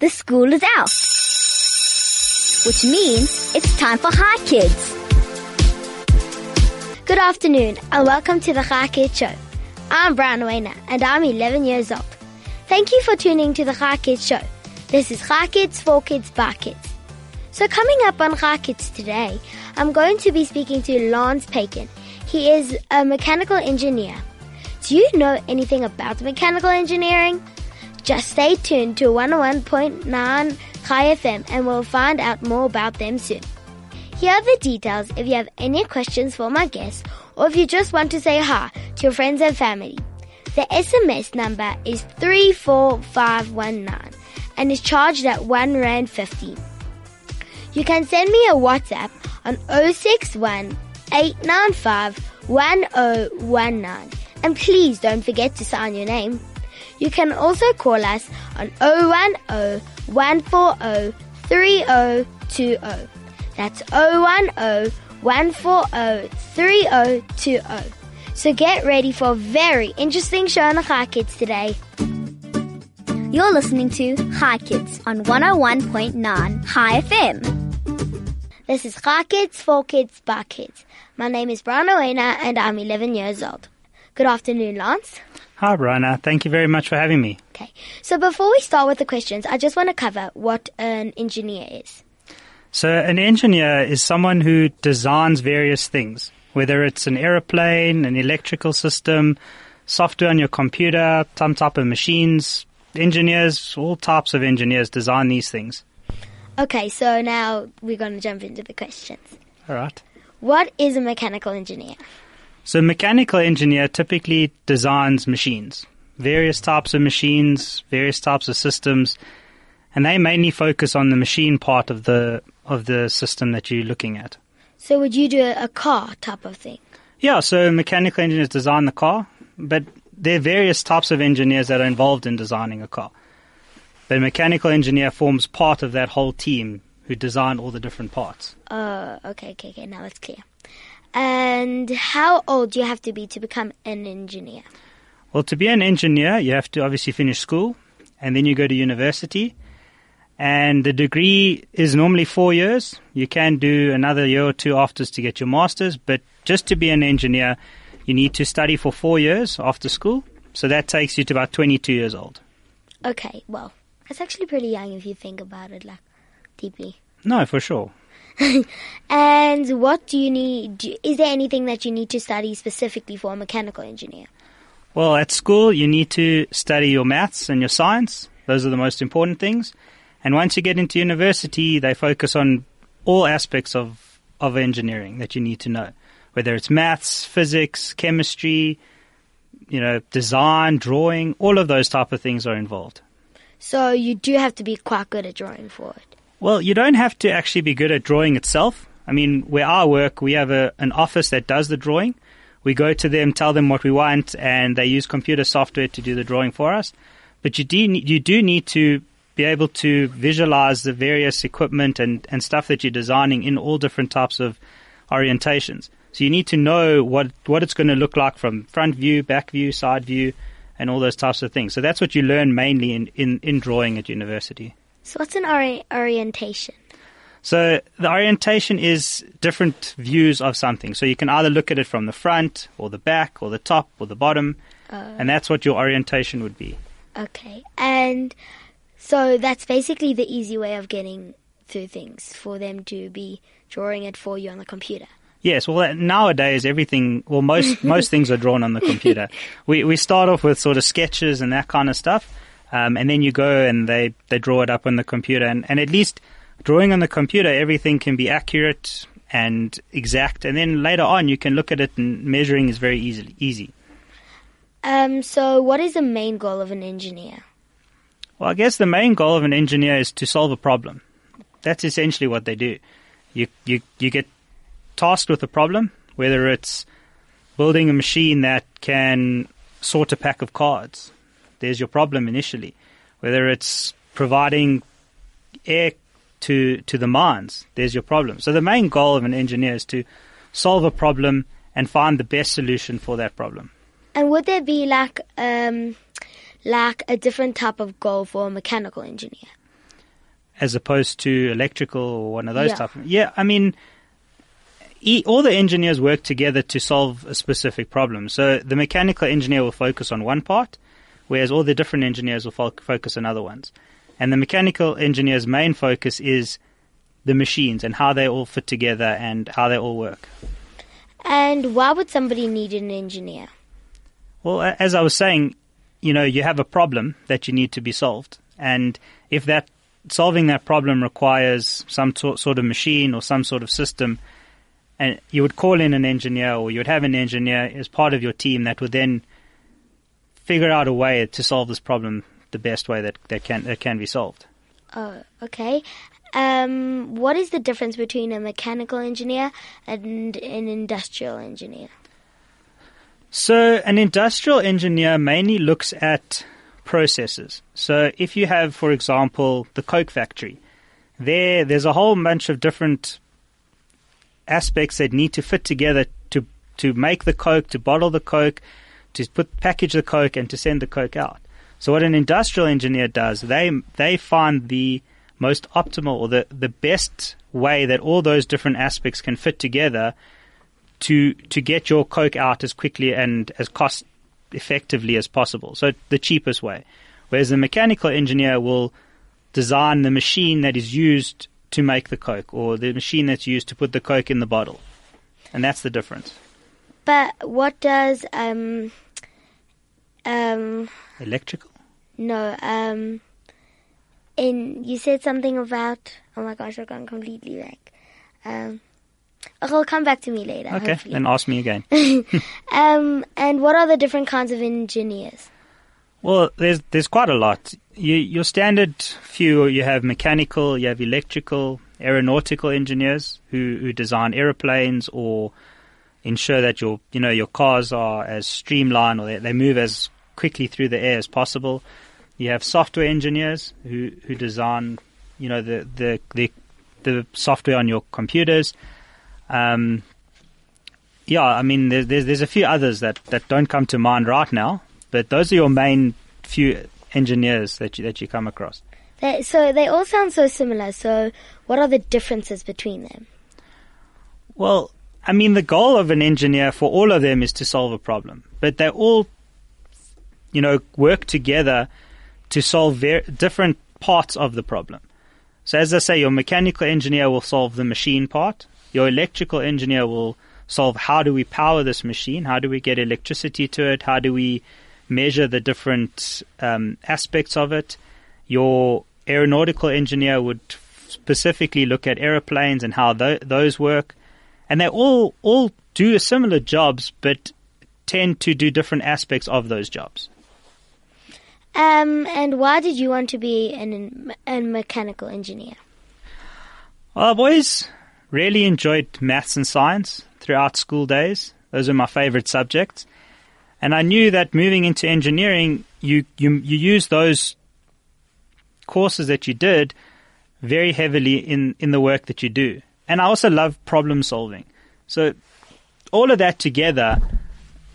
the school is out. Which means it's time for Chai Kids. Good afternoon and welcome to the Chai Kids Show. I'm Brian Wayner and I'm 11 years old. Thank you for tuning to the Chai Kids Show. This is Chai Kids for Kids by Kids. So coming up on Chai Kids today, I'm going to be speaking to Lance Paiken. He is a mechanical engineer. Do you know anything about mechanical engineering? Just stay tuned to 101.9 Chai FM and we'll find out more about them soon. Here are the details if you have any questions for my guests or if you just want to say hi to your friends and family. The SMS number is 34519 and is charged at 1 Rand 50. You can send me a WhatsApp on 061 895 1019 and please don't forget to sign your name. You can also call us on 010 140 3020. That's 010 140 3020. So get ready for a very interesting show on the Chai Kids today. You're listening to Chai Kids on 101.9 Chai FM. This is Chai Kids for Kids by Kids. My name is Brian Owena and I'm 11 years old. Good afternoon, Lance. Hi, Brianna. Uh, thank you very much for having me. Okay, so before we start with the questions, I just want to cover what an engineer is. So, an engineer is someone who designs various things, whether it's an aeroplane, an electrical system, software on your computer, some type of machines. Engineers, all types of engineers design these things. Okay, so now we're going to jump into the questions. All right. What is a mechanical engineer? So, a mechanical engineer typically designs machines, various types of machines, various types of systems, and they mainly focus on the machine part of the of the system that you're looking at. So would you do a, a car type of thing? Yeah, so mechanical engineers design the car, but there are various types of engineers that are involved in designing a car. But a mechanical engineer forms part of that whole team who design all the different parts. Uh, okay, okay, okay, now it's clear. And how old do you have to be to become an engineer? Well, to be an engineer, you have to obviously finish school, and then you go to university. And the degree is normally four years. You can do another year or two after to get your master's, but just to be an engineer, you need to study for four years after school. So that takes you to about 22 years old. Okay, well, that's actually pretty young if you think about it, like, deeply. No, for sure. And what do you need? Is there anything that you need to study specifically for a mechanical engineer? Well, at school, you need to study your maths and your science. Those are the most important things. And once you get into university, they focus on all aspects of, of engineering that you need to know, whether it's maths, physics, chemistry, you know, design, drawing, all of those type of things are involved. So you do have to be quite good at drawing for it. Well, you don't have to actually be good at drawing itself. I mean, where I work, we have a, an office that does the drawing. We go to them, tell them what we want, and they use computer software to do the drawing for us. But you do, you do need to be able to visualize the various equipment and, and stuff that you're designing in all different types of orientations. So you need to know what, what it's going to look like from front view, back view, side view, and all those types of things. So that's what you learn mainly in, in, in drawing at university. So what's an ori- orientation? So the orientation is different views of something. So you can either look at it from the front or the back or the top or the bottom, oh. and that's what your orientation would be. Okay, and so that's basically the easy way of getting through things for them to be drawing it for you on the computer. Yes, well nowadays everything, well most most things are drawn on the computer. We we start off with sort of sketches and that kind of stuff, um, and then you go and they they draw it up on the computer, and, and at least drawing on the computer everything can be accurate and exact, and then later on you can look at it and measuring is very easily easy. Um, so what is the main goal of an engineer? Well, I guess the main goal of an engineer is to solve a problem. That's essentially what they do. You you you get tasked with a problem, whether it's building a machine that can sort a pack of cards. There's your problem initially. Whether it's providing air to to the mines, there's your problem. So the main goal of an engineer is to solve a problem and find the best solution for that problem. And would there be like um, like a different type of goal for a mechanical engineer? as opposed to electrical or one of those Yeah. type. Of, yeah, I mean, e- all the engineers work together to solve a specific problem. So the mechanical engineer will focus on one part, whereas all the different engineers will fo- focus on other ones. And the mechanical engineer's main focus is the machines and how they all fit together and how they all work. And why would somebody need an engineer? Well, as I was saying, you know, you have a problem that you need to be solved, and if that solving that problem requires some to- sort of machine or some sort of system, and you would call in an engineer or you would have an engineer as part of your team that would then figure out a way to solve this problem the best way that, that can that can be solved. Oh, okay. Um, what is the difference between a mechanical engineer and an industrial engineer? So, an industrial engineer mainly looks at processes. So, if you have, for example, the Coke factory, there, there's a whole bunch of different aspects that need to fit together to to make the Coke, to bottle the Coke, to put package the Coke, and to send the Coke out. So, what an industrial engineer does, they they find the most optimal or the, the best way that all those different aspects can fit together to to get your coke out as quickly and as cost effectively as possible. So the cheapest way. Whereas the mechanical engineer will design the machine that is used to make the coke or the machine that's used to put the coke in the bottle. And that's the difference. But what does um um Electrical? no um in you said something about oh my gosh I've gone completely back. Um will come back to me later. Okay, hopefully. then ask me again. Um and what are the different kinds of engineers? Well, there's there's quite a lot. You, your standard few, you have mechanical, you have electrical, aeronautical engineers who, who design aeroplanes or ensure that your you know your cars are as streamlined or they, they move as quickly through the air as possible. You have software engineers who, who design you know the, the the the software on your computers. Um, yeah, I mean there's, there's there's a few others that, that don't come to mind right now, but those are your main few engineers that you, that you come across. They, so they all sound so similar. So what are the differences between them? Well, I mean, the goal of an engineer for all of them is to solve a problem, but they all, you know, work together to solve ver- different parts of the problem. So, as I say, your mechanical engineer will solve the machine part. Your electrical engineer will solve how do we power this machine? How do we get electricity to it? How do we measure the different um, aspects of it? Your aeronautical engineer would specifically look at aeroplanes and how tho- those work and they all all do similar jobs, but tend to do different aspects of those jobs. Um, and why did you want to be an, a mechanical engineer? Well, I've always really enjoyed maths and science throughout school days. Those are my favorite subjects, and I knew that moving into engineering, you you you use those courses that you did very heavily in in the work that you do. And I also love problem solving. So all of that together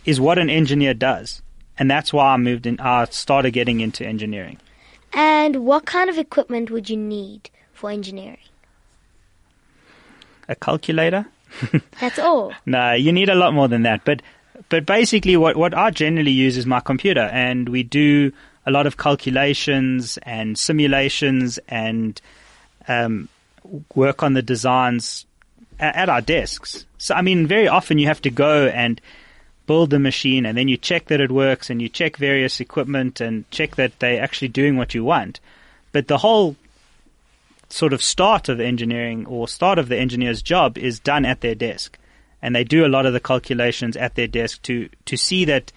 is what an engineer does. And that's why I moved in I started getting into engineering. And what kind of equipment would you need for engineering? A calculator? That's all. No, you need a lot more than that. But but basically what, what I generally use is my computer and we do a lot of calculations and simulations and um, work on the designs at, our desks. So I mean very often you have to go and build the machine and then you check that it works and you check various equipment and check that they're actually doing what you want. But the whole sort of start of engineering or start of the engineer's job is done at their desk. And they do a lot of the calculations at their desk to, to see that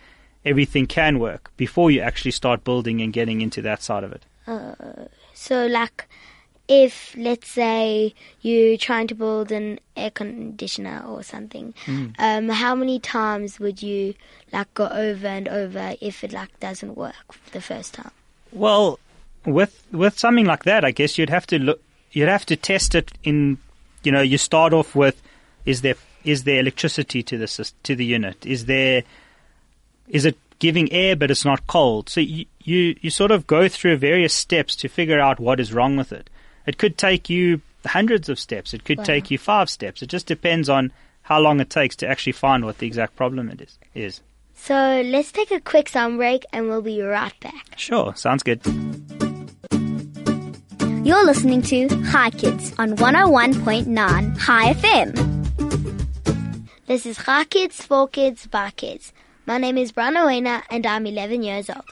everything can work before you actually start building and getting into that side of it. Uh, so, like, if let's say you're trying to build an air conditioner or something, um, how many times would you like go over and over if it like doesn't work the first time? Well, with with something like that, I guess you'd have to look. You'd have to test it in. You know, you start off with: is there is there electricity to the to the unit? Is there is it giving air but it's not cold? So you you, you sort of go through various steps to figure out what is wrong with it. It could take you hundreds of steps. It could Wow. take you five steps. It just depends on how long it takes to actually find what the exact problem it is. Is So let's take a quick sound break and we'll be right back. sure sounds good. You're listening to Chai Kids on 101.9 Chai FM. This is Chai Kids, For Kids, By Kids. My name is Brian Owena and I'm 11 years old.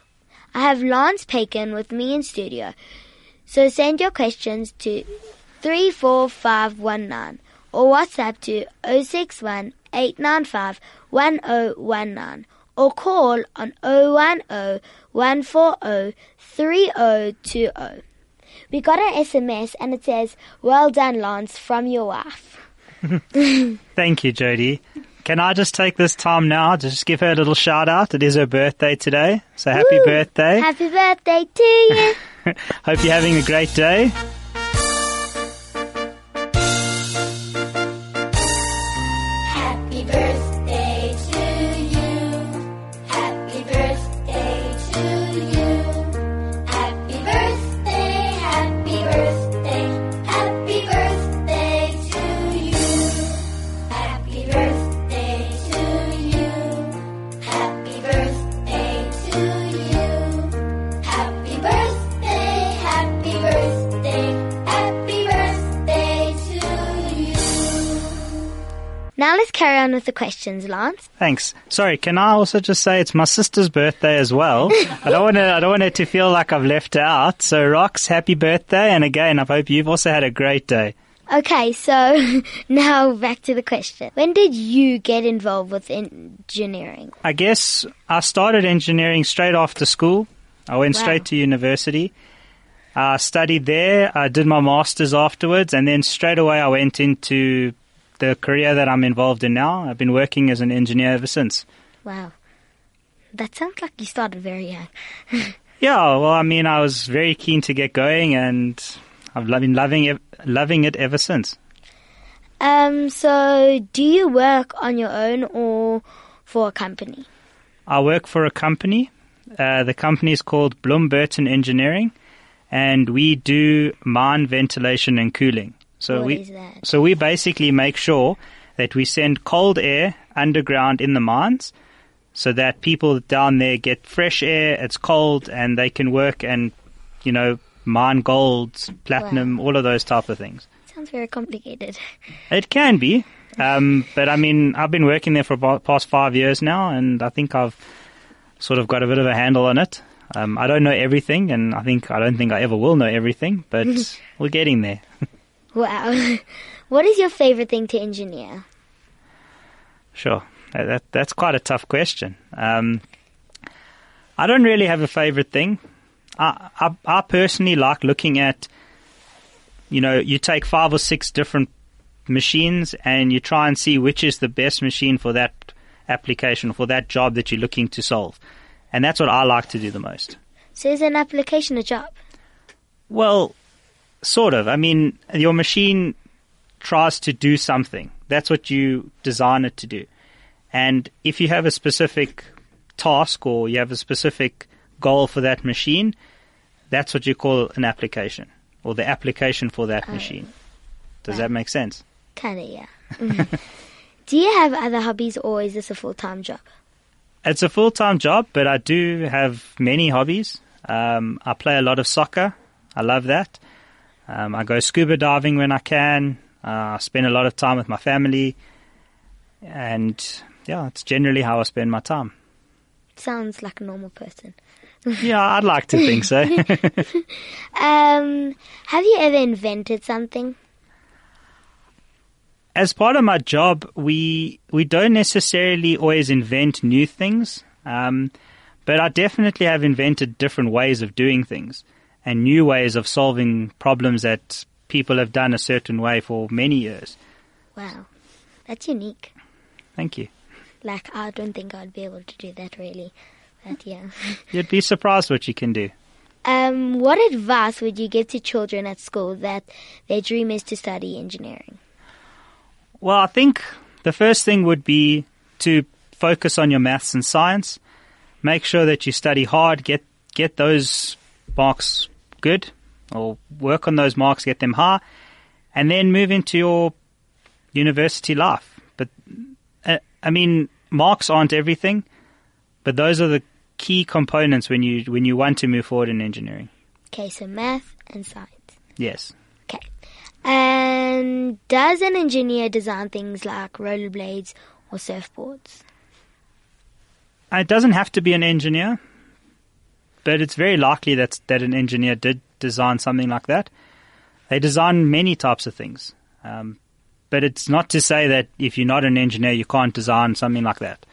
I have Lance Paiken with me in studio. So send your questions to 34519 or WhatsApp to 061 895 1019 or call on 010 140 3020. We got an SMS and it says, Well done, Lance, from your wife. Thank you, Jody. Can I just take this time now to just give her a little shout out? It is her birthday today, so happy Woo! birthday! Happy birthday to you. Hope you're having a great day. With the questions, Lance. Thanks. Sorry, can I also just say it's my sister's birthday as well? I don't want to. I don't want her to feel like I've left her out. So, Rox, happy birthday! And again, I hope you've also had a great day. Okay, so now back to the question. When did you get involved with engineering? I guess I started engineering straight after school. I went Wow. straight to university. I studied there. I did my masters afterwards, and then straight away I went into the career that I'm involved in now. I've been working as an engineer ever since. Wow. That sounds like you started very young. Yeah, well, I mean, I was very keen to get going, and I've been loving it, loving it ever since. Um, so do you work on your own or for a company? I work for a company. Uh, the company is called Bluhm Burton Engineering, and we do mine ventilation and cooling. So What we so we basically make sure that we send cold air underground in the mines, so that people down there get fresh air. It's cold, and they can work and you know mine gold, platinum, all of those type of things. Sounds very complicated. It can be, um, but I mean, I've been working there for about past five years now, and I think I've sort of got a bit of a handle on it. Um, I don't know everything, and I think I don't think I ever will know everything, but we're getting there. Wow. what is your favorite thing to engineer? Sure, that, that that's quite a tough question. Um, I don't really have a favorite thing. I, I I personally like looking at, you know, you take five or six different machines and you try and see which is the best machine for that application for that job that you're looking to solve, and that's what I like to do the most. So is an application a job? Well, sort of. I mean, your machine tries to do something. That's what you design it to do. And if you have a specific task or you have a specific goal for that machine, that's what you call an application or the application for that machine. Does that make sense? Kinda, yeah. Mhm. Do you have other hobbies or is this a full-time job? It's a full time job, but I do have many hobbies. Um, I play a lot of soccer. I love that. Um, I go scuba diving when I can. Uh, I spend a lot of time with my family. And yeah, it's generally how I spend my time. Sounds like a normal person. Yeah, I'd like to think so. Um, have you ever invented something? As part of my job, we we don't necessarily always invent new things, um, but I definitely have invented different ways of doing things and new ways of solving problems that people have done a certain way for many years. Wow, that's unique. Thank you. Like, I don't think I'd be able to do that really. But yeah. You'd be surprised what you can do. Um, what advice would you give to children at school that their dream is to study engineering? Well, I think the first thing would be to focus on your maths and science. Make sure that you study hard, get get those marks good, or work on those marks, get them high, and then move into your university life. But uh, I mean, marks aren't everything, but those are the key components when you when you want to move forward in engineering. Okay, so math and science. Yes. Okay. And does an engineer design things like rollerblades or surfboards? It doesn't have to be an engineer, but it's very likely that that an engineer did design something like that. They design many types of things, um, but it's not to say that if you're not an engineer, you can't design something like that.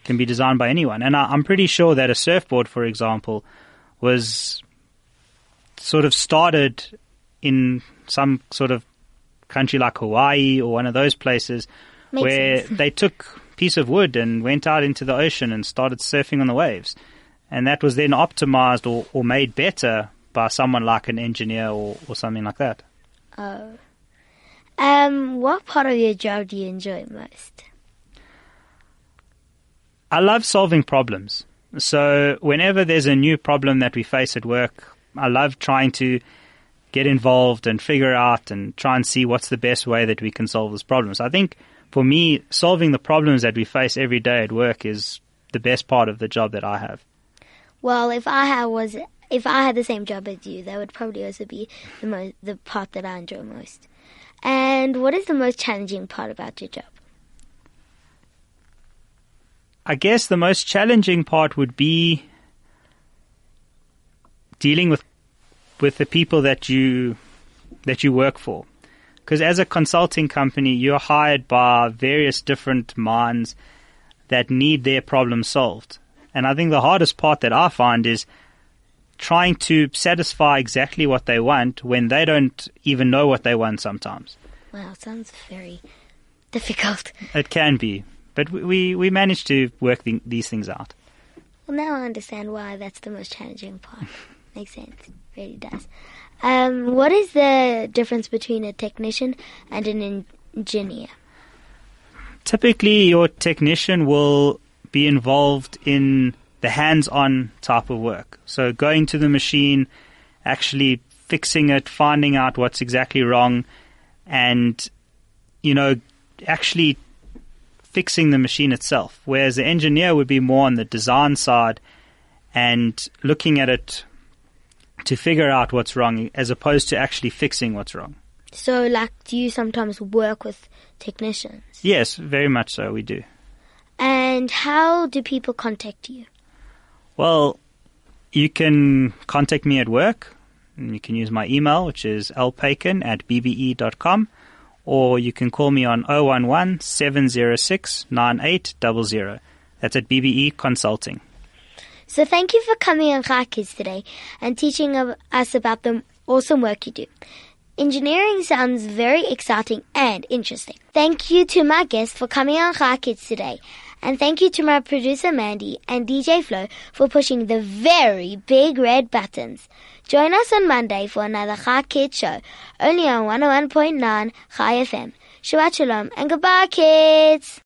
It can be designed by anyone, and I, I'm pretty sure that a surfboard, for example, was sort of started in some sort of country like Hawaii or one of those places Makes where sense. they took a piece of wood and went out into the ocean and started surfing on the waves. And that was then optimized or, or made better by someone like an engineer or, or something like that. Oh. Um, what part of your job do you enjoy most? I love solving problems. So whenever there's a new problem that we face at work, I love trying to get involved and figure out and try and see what's the best way that we can solve this problem. So I think for me, solving the problems that we face every day at work is the best part of the job that I have. Well, if I had was if I had the same job as you, that would probably also be the most the part that I enjoy most. And what is the most challenging part about your job? I guess the most challenging part would be dealing with with the people that you that you work for. Because as a consulting company, you're hired by various different minds that need their problem solved. And I think the hardest part that I find is trying to satisfy exactly what they want when they don't even know what they want sometimes. Wow, sounds very difficult. It can be. But we, we, manage to work the, these things out. Well, now I understand why that's the most challenging part. Makes sense. Really does. Um, what is the difference between a technician and an engineer? typically your technician will be involved in the hands-on type of work. So going to the machine, actually fixing it, finding out what's exactly wrong, and you know actually fixing the machine itself. Whereas the engineer would be more on the design side and looking at it to figure out what's wrong, as opposed to actually fixing what's wrong. So, like, do you sometimes work with technicians? Yes, very much so. We do. And how do people contact you? Well, you can contact me at work. And you can use my email, which is lpakin at bbe.com, or you can call me on 011 706 9800. That's at BBE Consulting. So, thank you for coming on Chai Kids today and teaching us about the awesome work you do. Engineering sounds very exciting and interesting. Thank you to my guest for coming on Chai Kids today. And thank you to my producer Mandy and DJ Flo for pushing the very big red buttons. Join us on Monday for another Chai Kids show, only on 101.9 Chai FM. Shabbat Shalom and goodbye, kids!